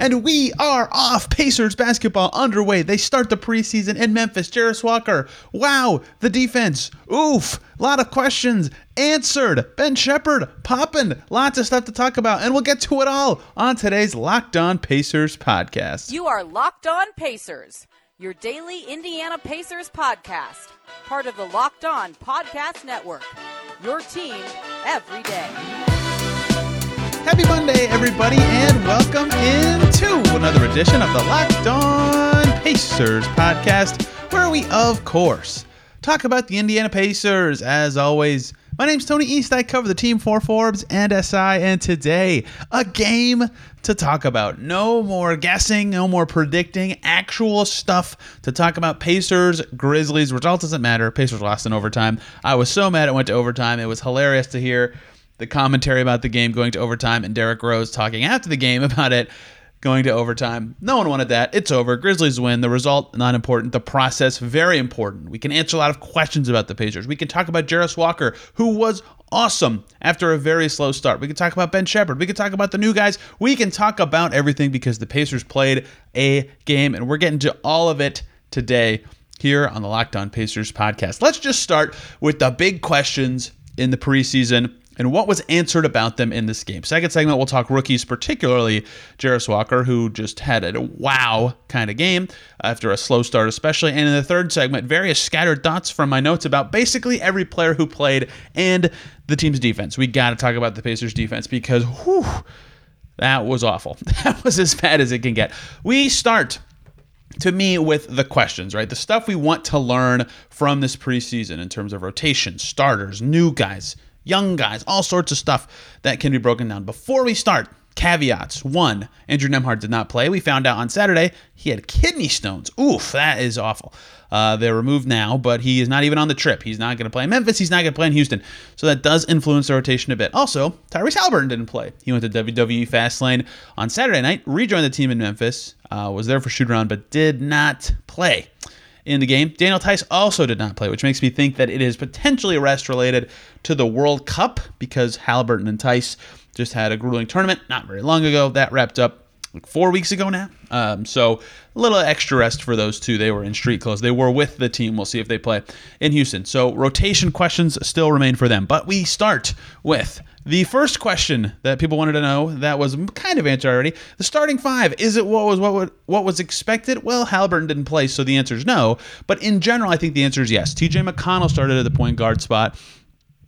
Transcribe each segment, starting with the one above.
and we are off. Pacers basketball underway. They start the preseason in Memphis. Jarace Walker, wow. The defense, oof. A lot of questions answered. Ben Sheppard, popping. Lots of stuff to talk about, and we'll get to it all on today's Locked On Pacers podcast. You are Locked On Pacers, your daily Indiana Pacers podcast, part of the Locked On Podcast Network. Your team every day. Happy Monday, everybody, and welcome into another edition of the Locked On Pacers podcast, where we, of course, talk about the Indiana Pacers. As always, my name's Tony East. I cover the team for Forbes and SI, and today, a game to talk about. No more guessing, no more predicting, actual stuff to talk about. Pacers, Grizzlies, result doesn't matter. Pacers lost in overtime. I was so mad it went to overtime. It was hilarious to hear the commentary about the game going to overtime and Derrick Rose talking after the game about it going to overtime. No one wanted that. It's over. Grizzlies win. The result, not important. The process, very important. We can answer a lot of questions about the Pacers. We can talk about Jarace Walker, who was awesome after a very slow start. We can talk about Ben Sheppard. We can talk about the new guys. We can talk about everything because the Pacers played a game, and we're getting to all of it today here on the Locked On Pacers podcast. Let's just start with the big questions in the preseason and what was answered about them in this game. Second segment, we'll talk rookies, particularly Jarace Walker, who just had a wow kind of game after a slow start, especially. And in the third segment, various scattered thoughts from my notes about basically every player who played and the team's defense. We got to talk about the Pacers' defense because, whew, that was awful. That was as bad as it can get. We start to me with the questions, right? The stuff we want to learn from this preseason in terms of rotation, starters, new guys, young guys, all sorts of stuff that can be broken down. Before we start, caveats. One, Andrew Nembhard did not play. We found out on Saturday he had kidney stones. Oof, that is awful. Uh, they're removed now, but he is not even on the trip. He's not going to play in Memphis. He's not going to play in Houston. So that does influence the rotation a bit. Also, Tyrese Haliburton didn't play. He went to WWE Fastlane on Saturday night, rejoined the team in Memphis, uh, was there for shoot around, but did not play in the game. Daniel Theis also did not play, which makes me think that it is potentially a rest related to the World Cup because Haliburton and Theis just had a grueling tournament not very long ago. That wrapped up like four weeks ago now. Um, so a little extra rest for those two. They were in street clothes. They were with the team. We'll see if they play in Houston. So rotation questions still remain for them. But we start with the first question that people wanted to know that was kind of answered already. The starting five is it what was what what was expected? Well, Haliburton didn't play, so the answer is no. But in general, I think the answer is yes. T.J. McConnell started at the point guard spot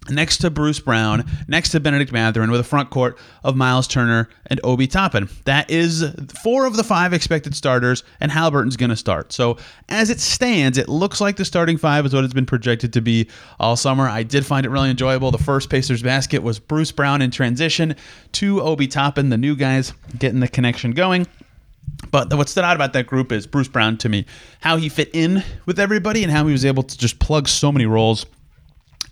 next to Bruce Brown, next to Benedict Mathurin, with a front court of Miles Turner and Obi Toppin. That is four of the five expected starters, and Haliburton's going to start. So as it stands, it looks like the starting five is what it's been projected to be all summer. I did find it really enjoyable. The first Pacers basket was Bruce Brown in transition to Obi Toppin, the new guys getting the connection going. But what stood out about that group is Bruce Brown to me, how he fit in with everybody and how he was able to just plug so many roles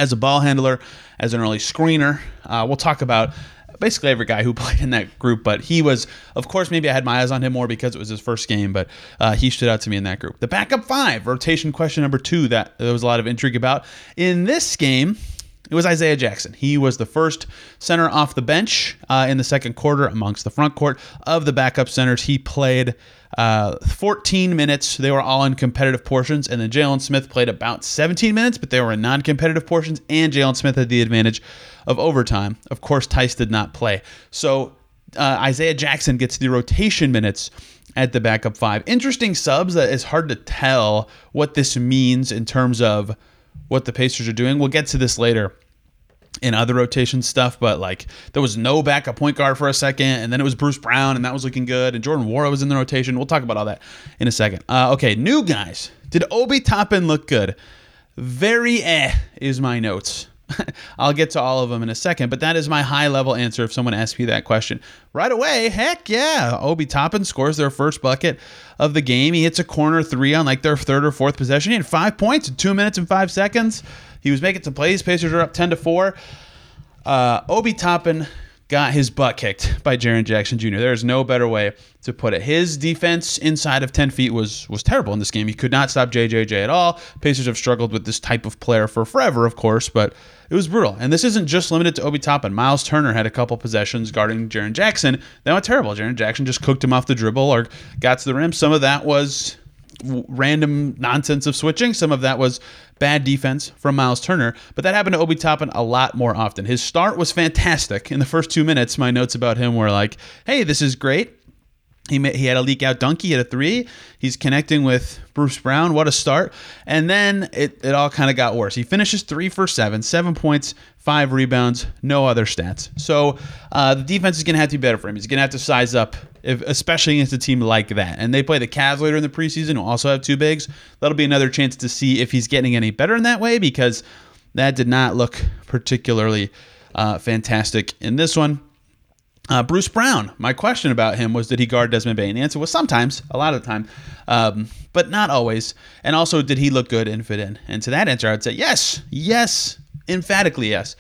as a ball handler, as an early screener. Uh, we'll talk about basically every guy who played in that group, but he was, of course, maybe I had my eyes on him more because it was his first game, but uh, he stood out to me in that group. The backup five, rotation question number two, that there was a lot of intrigue about. In this game, it was Isaiah Jackson. He was the first center off the bench uh, in the second quarter amongst the front court of the backup centers. He played uh, 14 minutes. They were all in competitive portions, and then Jalen Smith played about 17 minutes, but they were in non-competitive portions. And Jalen Smith had the advantage of overtime. Of course, Theis did not play. So uh, Isaiah Jackson gets the rotation minutes at the backup five. Interesting subs that it's hard to tell what this means in terms of what the Pacers are doing. We'll get to this later in other rotation stuff, but like there was no backup point guard for a second, and then it was Bruce Brown, and that was looking good, and Jordan Nwora was in the rotation. We'll talk about all that in a second. Uh, okay, new guys. Did Obi Toppin look good? Very eh is my notes. I'll get to all of them in a second, but that is my high level answer if someone asks me that question. Right away, heck yeah. Obi Toppin scores their first bucket of the game. He hits a corner three on like their third or fourth possession. He had five points in two minutes and five seconds. He was making some plays. Pacers are up 10 to 4. Uh, Obi Toppin got his butt kicked by Jaren Jackson Jr. There is no better way to put it. His defense inside of 10 feet was was terrible in this game. He could not stop JJJ at all. Pacers have struggled with this type of player for forever, of course, but it was brutal. And this isn't just limited to Obi Toppin. Miles Turner had a couple possessions guarding Jaren Jackson. They went terrible. Jaren Jackson just cooked him off the dribble or got to the rim. Some of that was random nonsense of switching. Some of that was bad defense from Miles Turner, but that happened to Obi Toppin a lot more often. His start was fantastic. In the first two minutes, my notes about him were like, hey, this is great. He, he had a leak out dunk. He a three. He's connecting with Bruce Brown. What a start. And then it, it all kind of got worse. He finishes three for seven, seven points, five rebounds, no other stats. So uh, the defense is going to have to be better for him. He's going to have to size up, if, especially against a team like that. And they play the Cavs later in the preseason, who also have two bigs. That'll be another chance to see if he's getting any better in that way because that did not look particularly uh, fantastic in this one. Uh, Bruce Brown, my question about him was did he guard Desmond Bane? The answer was sometimes, a lot of the time, um, but not always. And also, did he look good and fit in? And to that answer, I would say yes, yes, emphatically yes.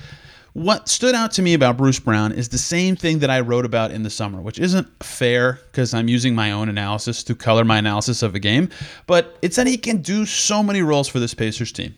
What stood out to me about Bruce Brown is the same thing that I wrote about in the summer, which isn't fair because I'm using my own analysis to color my analysis of a game, but it's that he can do so many roles for this Pacers team,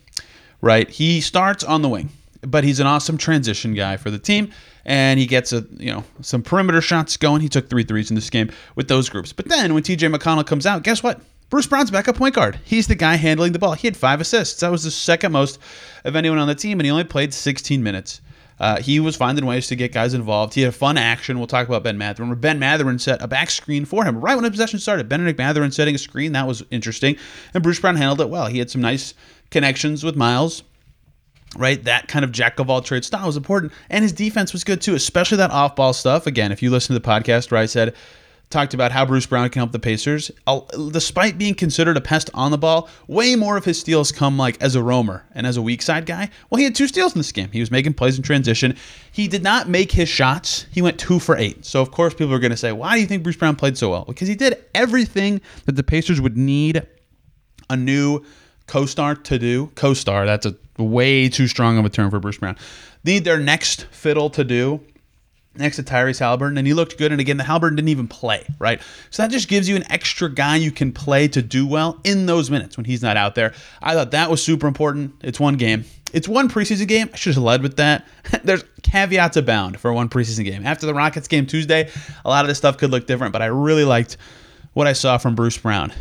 right? He starts on the wing, but he's an awesome transition guy for the team and he gets a you know some perimeter shots going. He took three threes in this game with those groups. But then when TJ McConnell comes out, guess what? Bruce Brown's backup point guard. He's the guy handling the ball. He had five assists. That was the second most of anyone on the team, and he only played 16 minutes. Uh, he was finding ways to get guys involved. He had a fun action. We'll talk about Ben Mathurin. Ben Mathurin set a back screen for him right when the possession started. Benedict Mathurin setting a screen. That was interesting. And Bruce Brown handled it well. He had some nice connections with Miles right? That kind of jack of all trades style was important. And his defense was good too, especially that off ball stuff. Again, if you listen to the podcast where I said, talked about how Bruce Brown can help the Pacers, despite being considered a pest on the ball, way more of his steals come like as a roamer and as a weak side guy. Well, he had two steals in this game. He was making plays in transition. He did not make his shots. He went two for eight. So, of course, people are going to say, why do you think Bruce Brown played so well? Because he did everything that the Pacers would need a new co-star to do. Co-star, that's a way too strong of a term for Bruce Brown. Need their next fiddle to do next to Tyrese Haliburton, and he looked good. And again, the Haliburton didn't even play, right? So that just gives you an extra guy you can play to do well in those minutes when he's not out there. I thought that was super important. It's one game. It's one preseason game. I should have led with that. There's caveats abound for one preseason game. After the Rockets game Tuesday, a lot of this stuff could look different, but I really liked what I saw from Bruce Brown.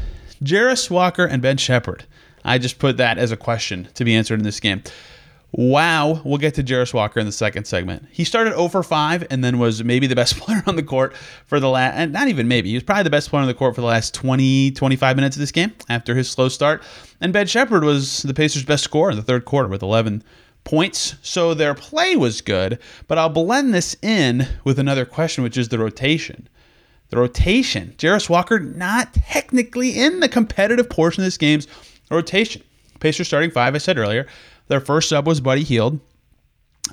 Jarace Walker and Ben Sheppard. I just put that as a question to be answered in this game. Wow, we'll get to Jarace Walker in the second segment. He started oh over 5 and then was maybe the best player on the court for the last, and not even maybe, he was probably the best player on the court for the last 20, 25 minutes of this game after his slow start. And Ben Sheppard was the Pacers' best scorer in the third quarter with 11 points. So their play was good, but I'll blend this in with another question, which is the rotation. The rotation. Jarace Walker not technically in the competitive portion of this game's rotation. Pacers starting five, I said earlier. Their first sub was Buddy Hield.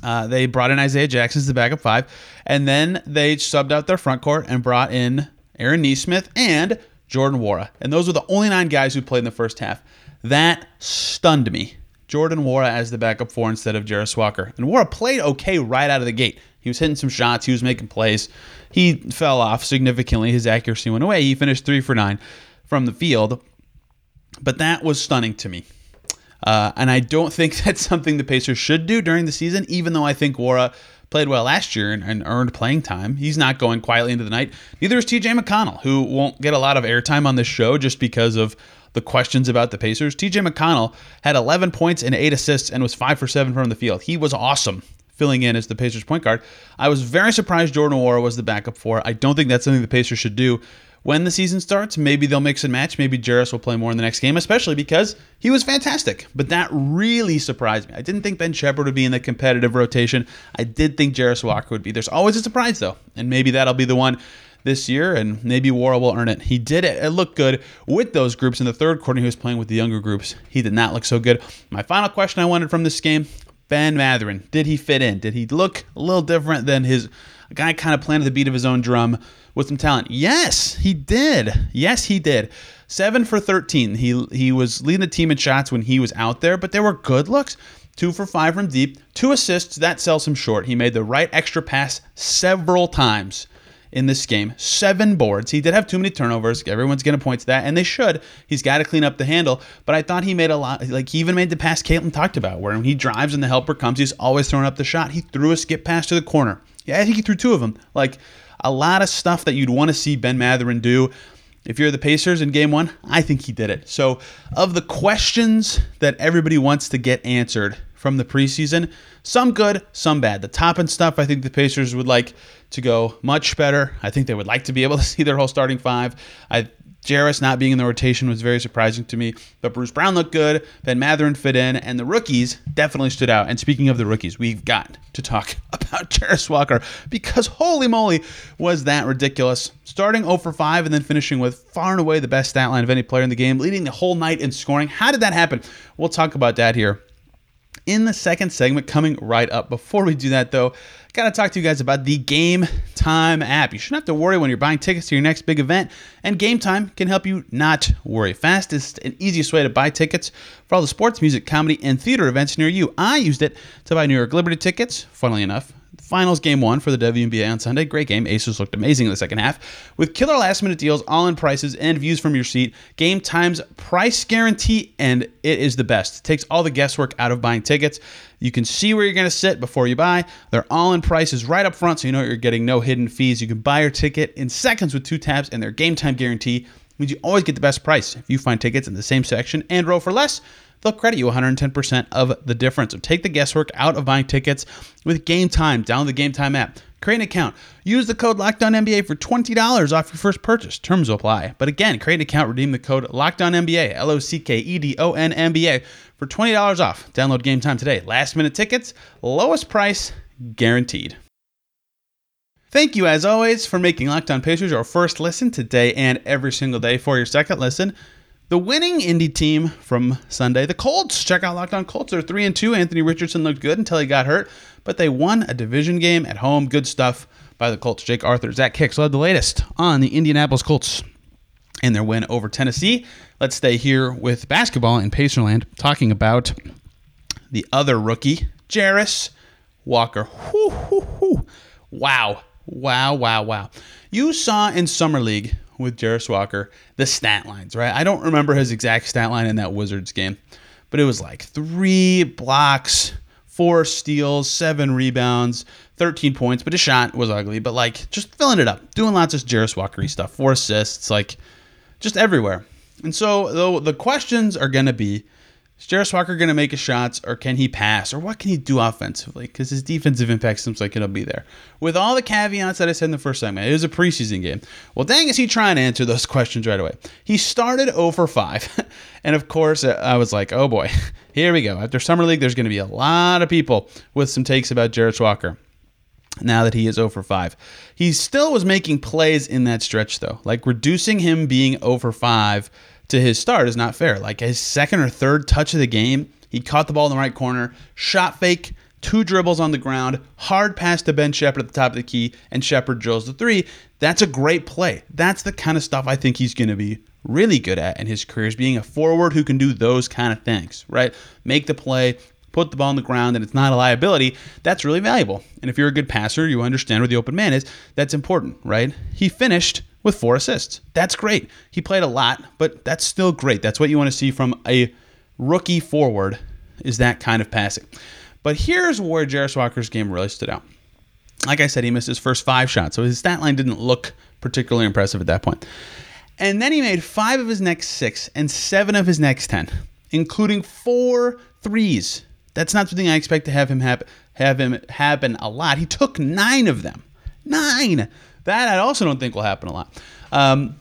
Uh, they brought in Isaiah Jackson as the backup five, and then they subbed out their front court and brought in Aaron Nesmith and Jordan Nwora. And those were the only nine guys who played in the first half. That stunned me. Jordan Nwora as the backup four instead of Jarace Walker. And Nwora played okay right out of the gate. He was hitting some shots. He was making plays. He fell off significantly. His accuracy went away. He finished three for nine from the field. But that was stunning to me. Uh, and I don't think that's something the Pacers should do during the season, even though I think Nwora played well last year and, and, earned playing time. He's not going quietly into the night. Neither is TJ McConnell, who won't get a lot of airtime on this show just because of the questions about the Pacers. TJ McConnell had 11 points and 8 assists and was 5 for 7 from the field. He was awesome filling in as the Pacers point guard. I was very surprised Jordan Nwora was the backup for. I don't think that's something the Pacers should do when the season starts, maybe they'll mix and match. Maybe Jarace will play more in the next game, especially because he was fantastic. But that really surprised me. I didn't think Ben Sheppard would be in the competitive rotation. I did think Jarace Walker would be. There's always a surprise, though, and maybe that'll be the one this year, and maybe Nwora will earn it. He did it. It looked good with those groups in the third quarter. He was playing with the younger groups. He did not look so good. My final question I wanted from this game Ben Mathurin, Did he fit in? Did he look a little different than his guy kind of planted the beat of his own drum with some talent? Yes, he did. Yes, he did. Seven for 13. He he was leading the team in shots when he was out there, but there were good looks. two for five from deep, two assists. That sells him short. He made the right extra pass several times in this game. Seven boards. He did have too many turnovers. Everyone's going to point to that, and they should. He's got to clean up the handle. But I thought he made a lot. Like he even made the pass Caitlin talked about, where when he drives and the helper comes, he's always throwing up the shot. He threw a skip pass to the corner. Yeah, I think he threw two of them. Like a lot of stuff that you'd want to see Ben Mathurin do. If you're the Pacers in game one, I think he did it. So, of the questions that everybody wants to get answered from the preseason, some good, some bad. The top end stuff, I think the Pacers would like to go much better. I think they would like to be able to see their whole starting five. I Jarace not being in the rotation was very surprising to me, but Bruce Brown looked good. Ben Mathurin fit in, and the rookies definitely stood out. And speaking of the rookies, we've got to talk about Jarace Walker because holy moly, was that ridiculous. Starting 0 for 5 and then finishing with far and away the best stat line of any player in the game, leading the whole night in scoring. How did that happen? We'll talk about that here in the second segment coming right up. Before we do that, though, got to talk to you guys about the Game Time app. You shouldn't have to worry when you're buying tickets to your next big event, and Gametime can help you not worry. Fastest and easiest way to buy tickets for all the sports, music, comedy, and theater events near you. I used it to buy New York Liberty tickets, funnily enough, Finals game one for the WNBA on Sunday. Great game. Aces looked amazing in the second half. With killer last minute deals, all in prices, and views from your seat. Gametime's price guarantee, and it is the best. It takes all the guesswork out of buying tickets. You can see where you're going to sit before you buy. They're all in prices right up front, so you know you're getting no hidden fees. You can buy your ticket in seconds with two taps, and their Gametime guarantee means you always get the best price. If you find tickets in the same section and row for less, they'll credit you 110% of the difference. So take the guesswork out of buying tickets with Gametime. Download the Gametime app. Create an account. Use the code LOCKEDONNBA for $20 off your first purchase. Terms will apply. But again, create an account, redeem the code LOCKEDONNBA, L O C K E D O N N B A, for $20 off. Download Gametime today. Last minute tickets, lowest price guaranteed. Thank you, as always, for making Locked On Pacers your first listen today and every single day. For your second listen, the winning Indy team from Sunday, the Colts. Check out Locked On Colts. They're three and two. Anthony Richardson looked good until he got hurt, but they won a division game at home. Good stuff by the Colts. Jake Arthur, Zach Hicks led the latest on the Indianapolis Colts in their win over Tennessee. Let's stay here with basketball in Pacerland, talking about the other rookie, Jarace Walker. Whoo, whoo, whoo. Wow. Wow, wow, wow. You saw in Summer League with Jarace Walker the stat lines, right? I don't remember his exact stat line in that Wizards game, but it was like three blocks, four steals, seven rebounds, 13 points, but his shot was ugly, but like just filling it up, doing lots of Jarace Walker stuff, four assists, like just everywhere. And so though the questions are to be is Jarace Walker going to make his shots, or can he pass, or what can he do offensively? Because his defensive impact seems like it'll be there. With all the caveats that I said in the first segment, it was a preseason game. Well, dang, is he trying to answer those questions right away? He started 0 for 5. and of course, uh, I was like, oh boy, here we go. After Summer League, there's going to be a lot of people with some takes about Jarace Walker now that he is 0 for 5. He still was making plays in that stretch, though. Like reducing him being 0 for 5 to his start is not fair. Like his second or third touch of the game, he caught the ball in the right corner, shot fake, two dribbles on the ground, hard pass to Ben Sheppard at the top of the key, and Sheppard drills the three. That's a great play. That's the kind of stuff I think he's going to be really good at in his career is being a forward who can do those kind of things, right? Make the play, put the ball on the ground, and it's not a liability. That's really valuable. And if you're a good passer, you understand where the open man is. That's important, right? He finished with four assists. That's great. He played a lot, but that's still great. That's what you want to see from a rookie forward is that kind of passing. But here's where Jarace Walker's game really stood out. Like I said, he missed his first five shots, so his stat line didn't look particularly impressive at that point. And then he made five of his next six and seven of his next ten, including four threes. That's not something I expect to have him have, have him happen a lot. He took nine of them. Nine. That I also don't think will happen a lot. Um,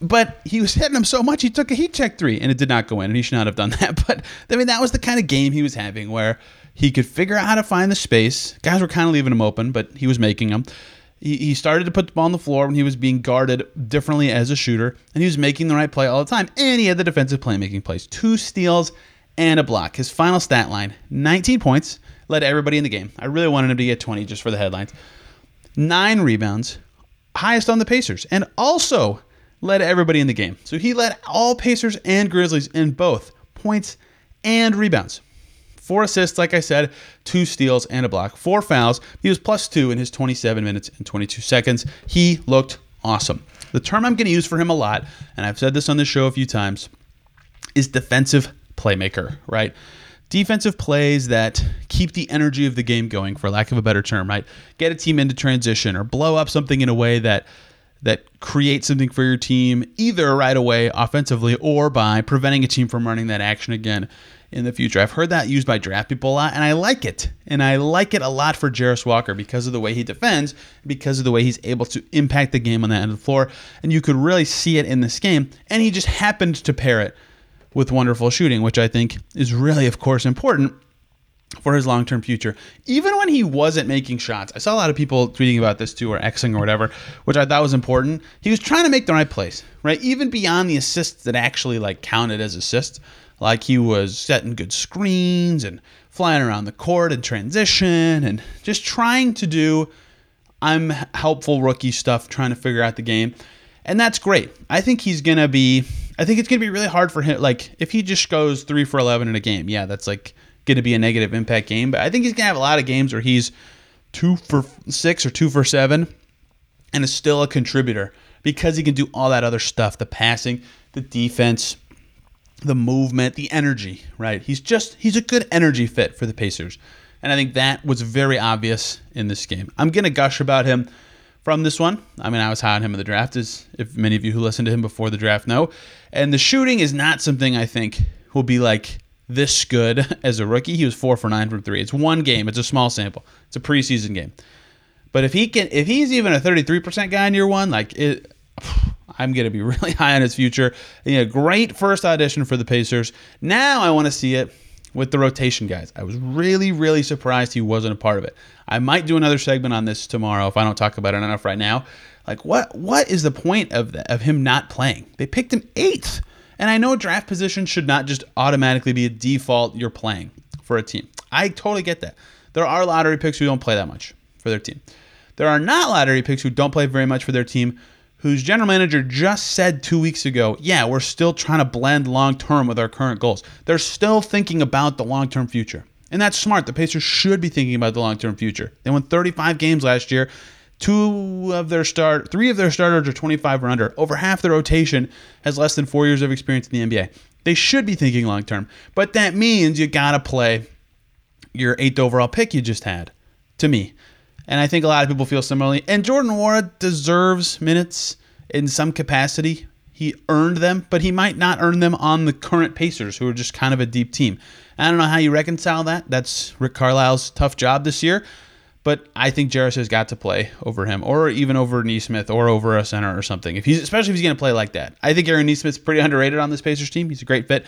but he was hitting them so much, he took a heat check three, and it did not go in, and he should not have done that. But I mean, that was the kind of game he was having where he could figure out how to find the space. Guys were kind of leaving him open, but he was making them. He, he started to put the ball on the floor when he was being guarded differently as a shooter, and he was making the right play all the time. And he had the defensive playmaking plays two steals and a block. His final stat line 19 points, led everybody in the game. I really wanted him to get 20 just for the headlines. Nine rebounds, highest on the Pacers, and also led everybody in the game. So he led all Pacers and Grizzlies in both points and rebounds. Four assists, like I said, two steals and a block, four fouls. He was plus two in his 27 minutes and 22 seconds. He looked awesome. The term I'm going to use for him a lot, and I've said this on the show a few times, is defensive playmaker, right? Defensive plays that keep the energy of the game going, for lack of a better term, right? Get a team into transition or blow up something in a way that that creates something for your team either right away offensively or by preventing a team from running that action again in the future. I've heard that used by draft people a lot, and I like it. And I like it a lot for Jarace Walker because of the way he defends, because of the way he's able to impact the game on that end of the floor. And you could really see it in this game. And he just happened to pair it with wonderful shooting, which I think is really, of course, important for his long term future. Even when he wasn't making shots, I saw a lot of people tweeting about this too, or Xing or whatever, which I thought was important. He was trying to make the right plays, right? Even beyond the assists that actually like counted as assists, like he was setting good screens and flying around the court in transition and just trying to do I'm helpful rookie stuff, trying to figure out the game. And that's great. I think he's gonna be I think it's gonna be really hard for him. Like if he just goes three for eleven in a game, yeah, that's like going to be a negative impact game. But I think he's going to have a lot of games where he's two for six or two for seven and is still a contributor because he can do all that other stuff the passing, the defense, the movement, the energy, right? He's just, he's a good energy fit for the Pacers. And I think that was very obvious in this game. I'm going to gush about him from this one. I mean, I was high on him in the draft, as if many of you who listened to him before the draft know. And the shooting is not something I think will be like this good as a rookie. He was four for nine from three. It's one game. It's a small sample. It's a preseason game. But if he can, if he's even a 33% guy in year one, like it, I'm going to be really high on his future. a great first audition for the Pacers. Now I want to see it with the rotation guys. I was really, really surprised he wasn't a part of it. I might do another segment on this tomorrow if I don't talk about it enough right now. Like, what what is the point of the, of him not playing? They picked him eighth. And I know draft position should not just automatically be a default you're playing for a team. I totally get that. There are lottery picks who don't play that much for their team. There are not lottery picks who don't play very much for their team, whose general manager just said two weeks ago, yeah, we're still trying to blend long term with our current goals. They're still thinking about the long term future. And that's smart. The Pacers should be thinking about the long term future. They won 35 games last year Two of their start, three of their starters are 25 or under. Over half the rotation has less than four years of experience in the NBA. They should be thinking long term, but that means you gotta play your eighth overall pick you just had. To me, and I think a lot of people feel similarly. And Jordan Nwora deserves minutes in some capacity. He earned them, but he might not earn them on the current Pacers, who are just kind of a deep team. I don't know how you reconcile that. That's Rick Carlisle's tough job this year. But I think Jarace has got to play over him, or even over Nesmith, or over a center or something. If he's especially if he's going to play like that, I think Aaron Nesmith's pretty underrated on this Pacers team. He's a great fit,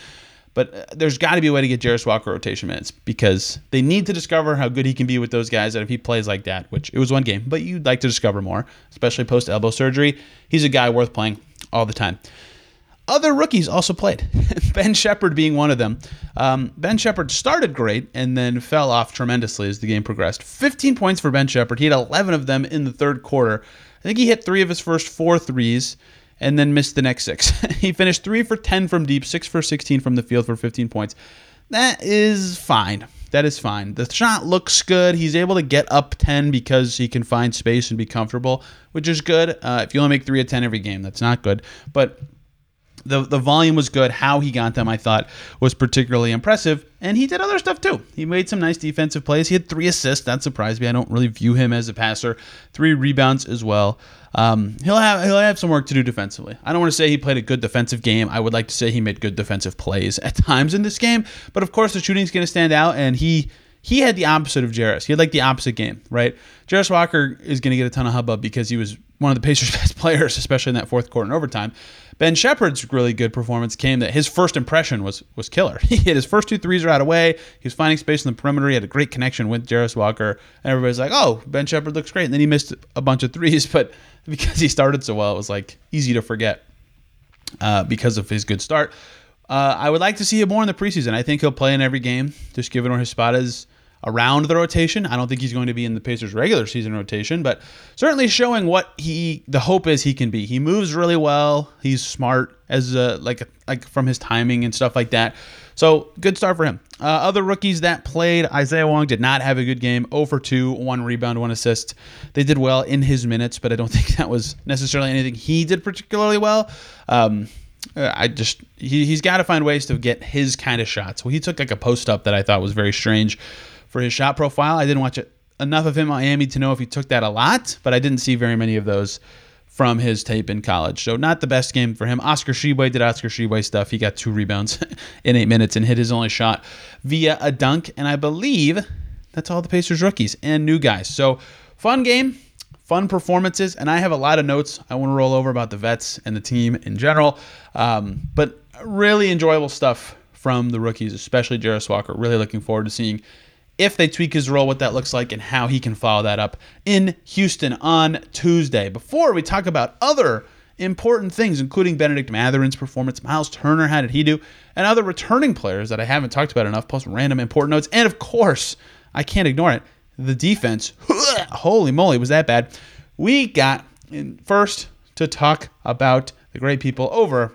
but uh, there's got to be a way to get Jarace Walker rotation minutes because they need to discover how good he can be with those guys. And if he plays like that, which it was one game, but you'd like to discover more, especially post elbow surgery, he's a guy worth playing all the time. Other rookies also played, Ben Sheppard being one of them. Um, ben Sheppard started great and then fell off tremendously as the game progressed. 15 points for Ben Sheppard. He had 11 of them in the third quarter. I think he hit three of his first four threes and then missed the next six. he finished three for 10 from deep, six for 16 from the field for 15 points. That is fine. That is fine. The shot looks good. He's able to get up 10 because he can find space and be comfortable, which is good. Uh, if you only make three of 10 every game, that's not good. But the the volume was good. How he got them, I thought, was particularly impressive. And he did other stuff too. He made some nice defensive plays. He had three assists. That surprised me. I don't really view him as a passer. Three rebounds as well. Um, he'll have he'll have some work to do defensively. I don't want to say he played a good defensive game. I would like to say he made good defensive plays at times in this game. But of course, the shooting's going to stand out, and he he had the opposite of Jarace. He had like the opposite game, right? Jarace Walker is going to get a ton of hubbub because he was one of the Pacers' best players, especially in that fourth quarter and overtime. Ben Sheppard's really good performance came that his first impression was was killer. He hit his first two threes right away. He was finding space in the perimeter. He had a great connection with Jarace Walker. And everybody's like, "Oh, Ben Sheppard looks great." And then he missed a bunch of threes, but because he started so well, it was like easy to forget uh, because of his good start. Uh, I would like to see him more in the preseason. I think he'll play in every game, just given where his spot is around the rotation. I don't think he's going to be in the Pacers regular season rotation, but certainly showing what he the hope is he can be. He moves really well. He's smart as a, like like from his timing and stuff like that. So good start for him. Uh, other rookies that played, Isaiah Wong did not have a good game. 0 for 2, one rebound, one assist. They did well in his minutes, but I don't think that was necessarily anything he did particularly well. Um, I just he, he's got to find ways to get his kind of shots. Well, he took like a post up that I thought was very strange for his shot profile. I didn't watch it enough of him Miami to know if he took that a lot, but I didn't see very many of those from his tape in college. So not the best game for him. Oscar Tshiebwe did Oscar Tshiebwe stuff. He got two rebounds in eight minutes and hit his only shot via a dunk. And I believe that's all the Pacers rookies and new guys. So fun game, fun performances, and I have a lot of notes I want to roll over about the vets and the team in general. Um, but really enjoyable stuff from the rookies, especially Jarace Walker. Really looking forward to seeing if they tweak his role, what that looks like, and how he can follow that up in Houston on Tuesday. Before we talk about other important things, including Benedict Mathurin's performance, Miles Turner, how did he do, and other returning players that I haven't talked about enough, plus random important notes, and of course, I can't ignore it, the defense. Holy moly, was that bad? We got first to talk about the great people over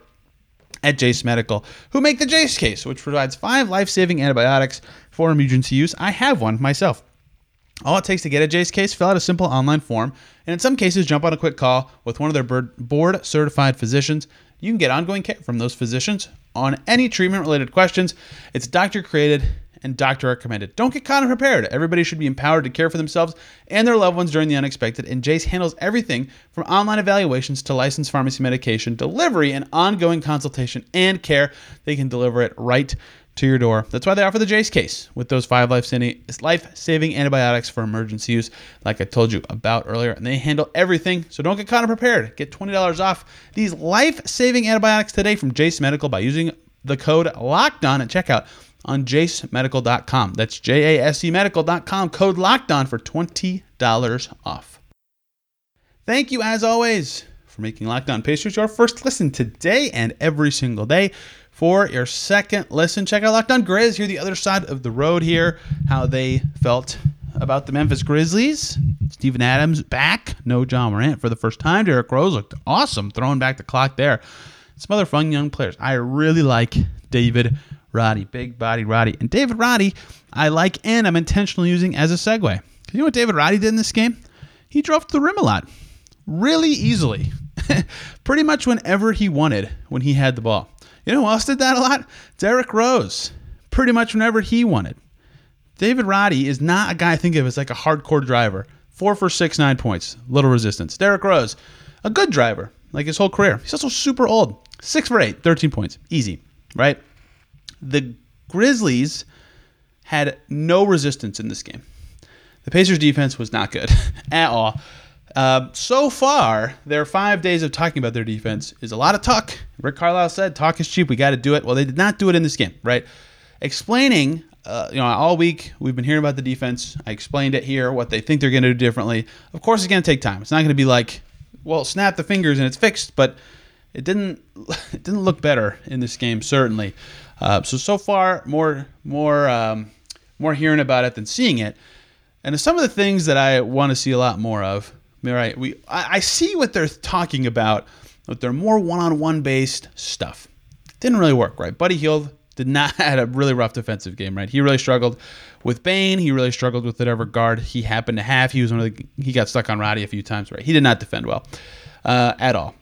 at Jase Medical, who make the Jase case, which provides five life saving antibiotics for emergency use. I have one myself. All it takes to get a Jase case, fill out a simple online form, and in some cases, jump on a quick call with one of their board certified physicians. You can get ongoing care from those physicians on any treatment related questions. It's doctor created and doctor recommended. Don't get caught unprepared. Everybody should be empowered to care for themselves and their loved ones during the unexpected, and Jase handles everything from online evaluations to licensed pharmacy medication, delivery, and ongoing consultation and care. They can deliver it right to your door. That's why they offer the Jase case with those five life-saving antibiotics for emergency use, like I told you about earlier. And they handle everything, so don't get caught unprepared. Get $20 off these life-saving antibiotics today from Jase Medical by using the code LOCKED ON at checkout on jasemedical.com. That's J A S E medical.com, code locked on for $20 off. Thank you, as always, for making Locked On Pacers your first listen today and every single day. For your second listen, check out Locked On Grizz here, the other side of the road here, how they felt about the Memphis Grizzlies. Steven Adams back, no Ja Morant for the first time. Derrick Rose looked awesome, throwing back the clock there. Some other fun young players. I really like David Roddy, big body Roddy. And David Roddy, I like and I'm intentionally using as a segue. You know what David Roddy did in this game? He drove to the rim a lot, really easily, pretty much whenever he wanted when he had the ball. You know who else did that a lot? Derrick Rose, pretty much whenever he wanted. David Roddy is not a guy I think of as like a hardcore driver. Four for six, nine points, little resistance. Derrick Rose, a good driver, like his whole career. He's also super old. Six for eight, 13 points. Easy, right? The Grizzlies had no resistance in this game. The Pacers' defense was not good at all. Uh, so far, their five days of talking about their defense is a lot of talk. Rick Carlisle said, "Talk is cheap. We got to do it." Well, they did not do it in this game, right? Explaining, uh, you know, all week we've been hearing about the defense. I explained it here, what they think they're going to do differently. Of course, it's going to take time. It's not going to be like, well, snap the fingers and it's fixed. But it didn't, it didn't look better in this game, certainly. Uh, so so far, more more um, more hearing about it than seeing it. And some of the things that I want to see a lot more of. Right, we I, I see what they're talking about, but they're more one-on-one based stuff. Didn't really work, right? Buddy Hield did not had a really rough defensive game, right? He really struggled with Bane. He really struggled with whatever guard he happened to have. He was one of the, he got stuck on Roddy a few times, right? He did not defend well uh, at all.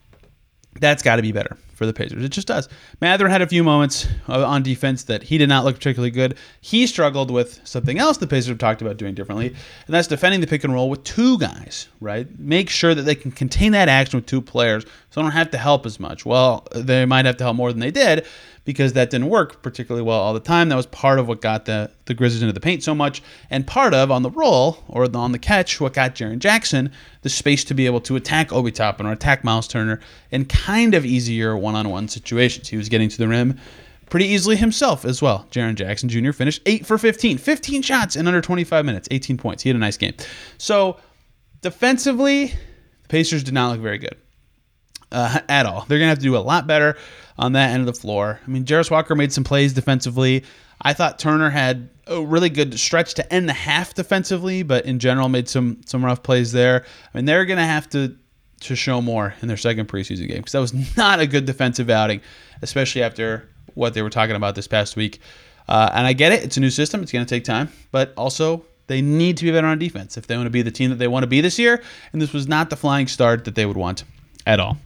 That's got to be better for the Pacers. It just does. Mather had a few moments uh, on defense that he did not look particularly good. He struggled with something else the Pacers have talked about doing differently, and that's defending the pick and roll with two guys, right? Make sure that they can contain that action with two players so they don't have to help as much. Well, they might have to help more than they did because that didn't work particularly well all the time. That was part of what got the, the Grizzlies into the paint so much, and part of on the roll or on the catch, what got Jaren Jackson the space to be able to attack Obi Toppin or attack Miles Turner in kind of easier one on one situations. He was getting to the rim pretty easily himself as well. Jaren Jackson Jr. finished 8 for 15, 15 shots in under 25 minutes, 18 points. He had a nice game. So defensively, the Pacers did not look very good. Uh, at all. They're going to have to do a lot better on that end of the floor. I mean, Jarace Walker made some plays defensively. I thought Turner had a really good stretch to end the half defensively, but in general made some some rough plays there. I mean, they're going to have to to show more in their second preseason game because that was not a good defensive outing, especially after what they were talking about this past week. Uh, and I get it; it's a new system; it's going to take time, but also they need to be better on defense if they want to be the team that they want to be this year. And this was not the flying start that they would want at all.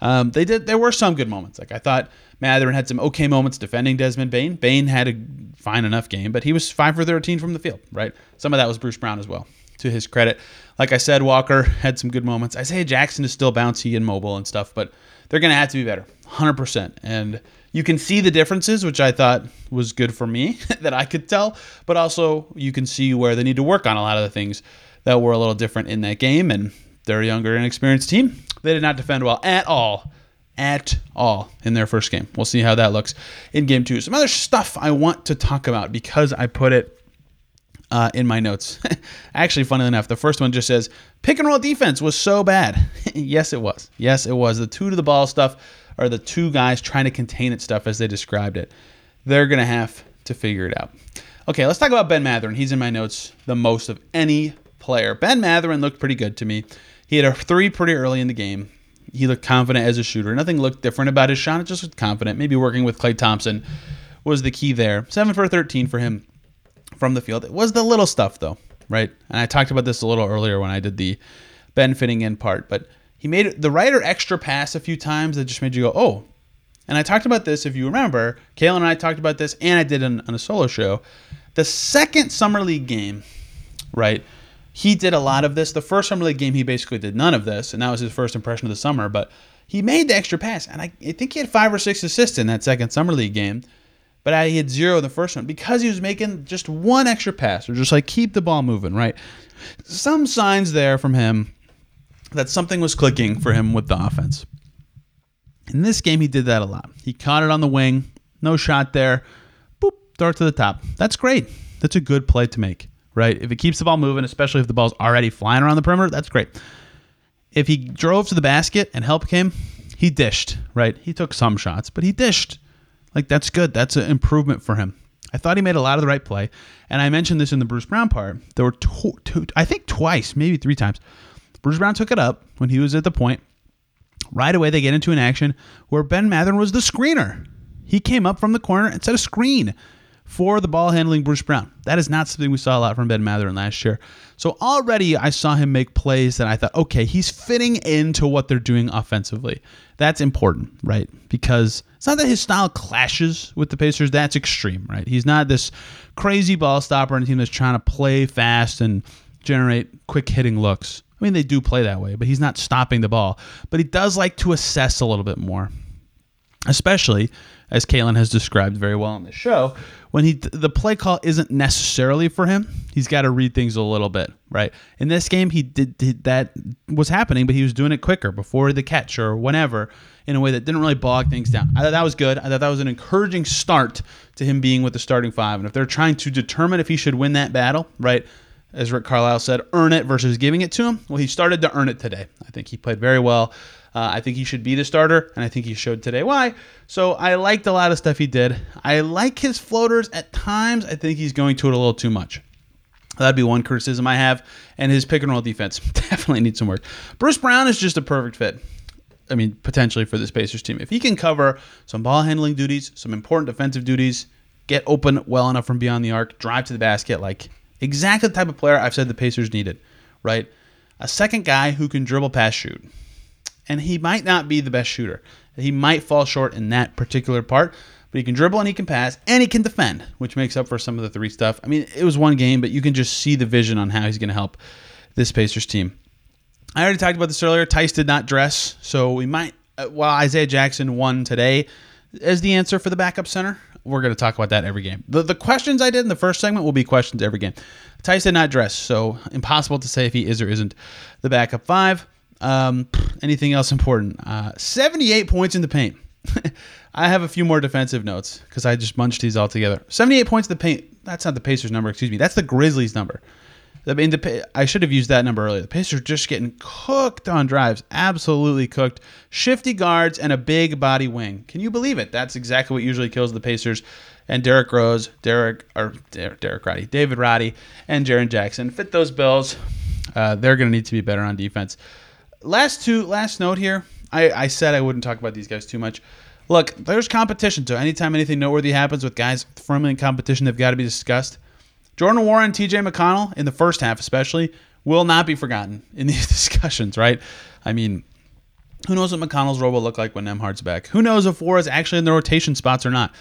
Um, they did. There were some good moments. Like I thought Mathurin had some okay moments defending Desmond Bane. Bane had a fine enough game, but he was five for 13 from the field. Right. Some of that was Bruce Brown as well. To his credit, like I said, Walker had some good moments. Isaiah Jackson is still bouncy and mobile and stuff, but they're going to have to be better, 100%. And you can see the differences, which I thought was good for me that I could tell, but also you can see where they need to work on a lot of the things that were a little different in that game. And they're a younger, inexperienced team. They did not defend well at all, at all in their first game. We'll see how that looks in game two. Some other stuff I want to talk about because I put it uh, in my notes. Actually, funnily enough, the first one just says pick and roll defense was so bad. yes, it was. Yes, it was. The two to the ball stuff are the two guys trying to contain it stuff as they described it. They're to have to figure it out. Okay, let's talk about Ben Mathurin. He's in my notes the most of any player. Ben Mathurin looked pretty good to me. He had a three pretty early in the game. He looked confident as a shooter. Nothing looked different about his shot. It just confident. Maybe working with Klay Thompson was the key there. Seven for 13 for him from the field. It was the little stuff, though, right? And I talked about this a little earlier when I did the Ben fitting in part, but he made the or extra pass a few times that just made you go, oh. And I talked about this, if you remember, Kalen and I talked about this, and I did on, on a solo show. The second Summer League game, right? He did a lot of this. The first summer league game, he basically did none of this, and that was his first impression of the summer. But he made the extra pass, and I, I think he had five or six assists in that second summer league game. But I, he had zero in the first one because he was making just one extra pass, or just like keep the ball moving, right? Some signs there from him that something was clicking for him with the offense. In this game, he did that a lot. He caught it on the wing, no shot there, boop, it to the top. That's great. That's a good play to make right? If it keeps the ball moving, especially if the ball's already flying around the perimeter, that's great. If he drove to the basket and help came, he dished, right? He took some shots, but he dished. Like that's good. That's an improvement for him. I thought he made a lot of the right play, and I mentioned this in the Bruce Brown part. There were two, two I think twice, maybe three times. Bruce Brown took it up when he was at the point. Right away, they get into an action where Ben Mathurin was the screener. He came up from the corner and set a screen for the ball handling Bruce Brown. That is not something we saw a lot from Ben Mathurin last year. So already I saw him make plays that I thought, okay, he's fitting into what they're doing offensively. That's important, right? Because it's not that his style clashes with the Pacers. That's extreme, right? He's not this crazy ball stopper on a team that's trying to play fast and generate quick hitting looks. I mean, they do play that way, but he's not stopping the ball. But he does like to assess a little bit more, especially as Kalen has described very well on the show, when he the play call isn't necessarily for him. He's got to read things a little bit, right? In this game, he did, did, that was happening, but he was doing it quicker before the catch or whenever in a way that didn't really bog things down. I thought that was good. I thought that was an encouraging start to him being with the starting five. And if they're trying to determine if he should win that battle, right? As Rick Carlisle said, earn it versus giving it to him. Well, he started to earn it today. I think he played very well. Uh, I think he should be the starter, and I think he showed today why. So I liked a lot of stuff he did. I like his floaters at times. I think he's going to it a little too much. That'd be one criticism I have. And his pick and roll defense definitely needs some work. Bruce Brown is just a perfect fit. I mean, potentially for this Pacers team. If he can cover some ball handling duties, some important defensive duties, get open well enough from beyond the arc, drive to the basket, like exactly the type of player I've said the Pacers needed, right? A second guy who can dribble pass shoot and he might not be the best shooter. He might fall short in that particular part, but he can dribble and he can pass and he can defend, which makes up for some of the three stuff. I mean, it was one game, but you can just see the vision on how he's going to help this Pacers team. I already talked about this earlier. Theis did not dress, so we might. Uh, while Isaiah Jackson won today as the answer for the backup center, we're going to talk about that every game. The, the questions I did in the first segment will be questions every game. Did not dress, so impossible to say if he is or isn't the backup five. Um, anything else important? Uh, 78 points in the paint. I have a few more defensive notes because I just bunched these all together. 78 points in the paint. That's not the Pacers number, excuse me. That's the Grizzlies number. I mean, the, I should have used that number earlier. The Pacers are just getting cooked on drives, absolutely cooked. Shifty guards and a big body wing. Can you believe it? That's exactly what usually kills the Pacers. And Derrick Rose, Derek or Derek Roddy, David Roddy, and Jaren Jackson fit those bills. Uh, they're going to need to be better on defense. Last two, last note here. I, I said I wouldn't talk about these guys too much. Look, there's competition, so anytime anything noteworthy happens with guys firmly in competition, they've got to be discussed. Jordan Nwora, TJ McConnell, in the first half especially, will not be forgotten in these discussions, right? I mean, who knows what McConnell's role will look like when Nembhard's back? Who knows if Nwora is actually in the rotation spots or not?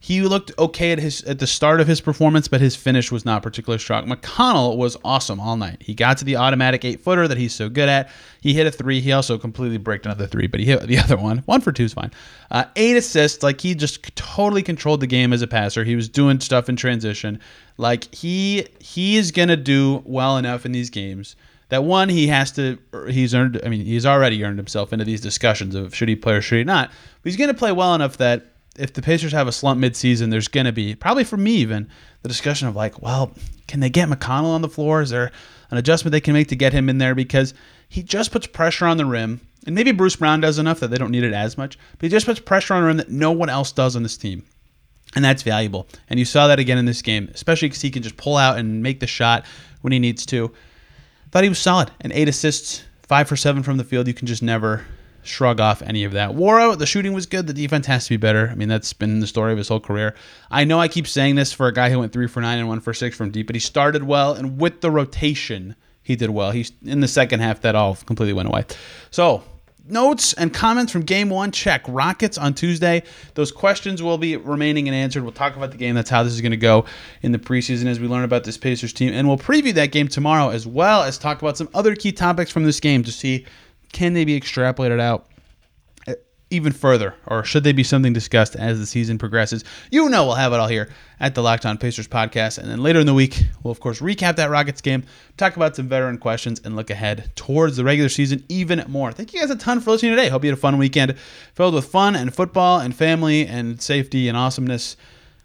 He looked okay at his at the start of his performance, but his finish was not particularly strong. McConnell was awesome all night. He got to the automatic eight footer that he's so good at. He hit a three. He also completely bricked another three, but he hit the other one. One for two is fine. Uh, eight assists. Like he just totally controlled the game as a passer. He was doing stuff in transition. Like he he is gonna do well enough in these games that one he has to he's earned. I mean he's already earned himself into these discussions of should he play or should he not. But he's gonna play well enough that if the Pacers have a slump midseason, there's going to be probably for me even the discussion of like, well, can they get McConnell on the floor? Is there an adjustment they can make to get him in there because he just puts pressure on the rim, and maybe Bruce Brown does enough that they don't need it as much, but he just puts pressure on the rim that no one else does on this team. And that's valuable. And you saw that again in this game, especially because he can just pull out and make the shot when he needs to. Thought he was solid. And eight assists, five for seven from the field. You can just never shrug off any of that. Nwora, the shooting was good. The defense has to be better. I mean, that's been the story of his whole career. I know I keep saying this for a guy who went three for nine and one for six from deep, but he started well, and with the rotation, he did well. He's in the second half that all completely went away. So notes and comments from game one check rockets on tuesday those questions will be remaining and answered we'll talk about the game that's how this is going to go in the preseason as we learn about this pacers team and we'll preview that game tomorrow as well as talk about some other key topics from this game to see can they be extrapolated out uh, even further, or should they be something discussed as the season progresses? You know, we'll have it all here at the Locked On Pacers podcast, and then later in the week, we'll of course recap that Rockets game, talk about some veteran questions, and look ahead towards the regular season even more. Thank you guys a ton for listening today. Hope you had a fun weekend filled with fun and football and family and safety and awesomeness.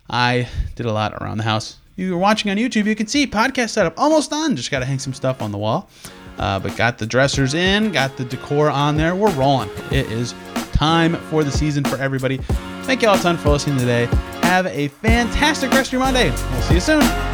I did a lot around the house. You are watching on YouTube, you can see podcast setup almost done. Just got to hang some stuff on the wall. Uh, but got the dressers in, got the decor on there. We're rolling. It is time for the season for everybody. Thank you all a ton for listening today. Have a fantastic rest of your Monday. We'll see you soon.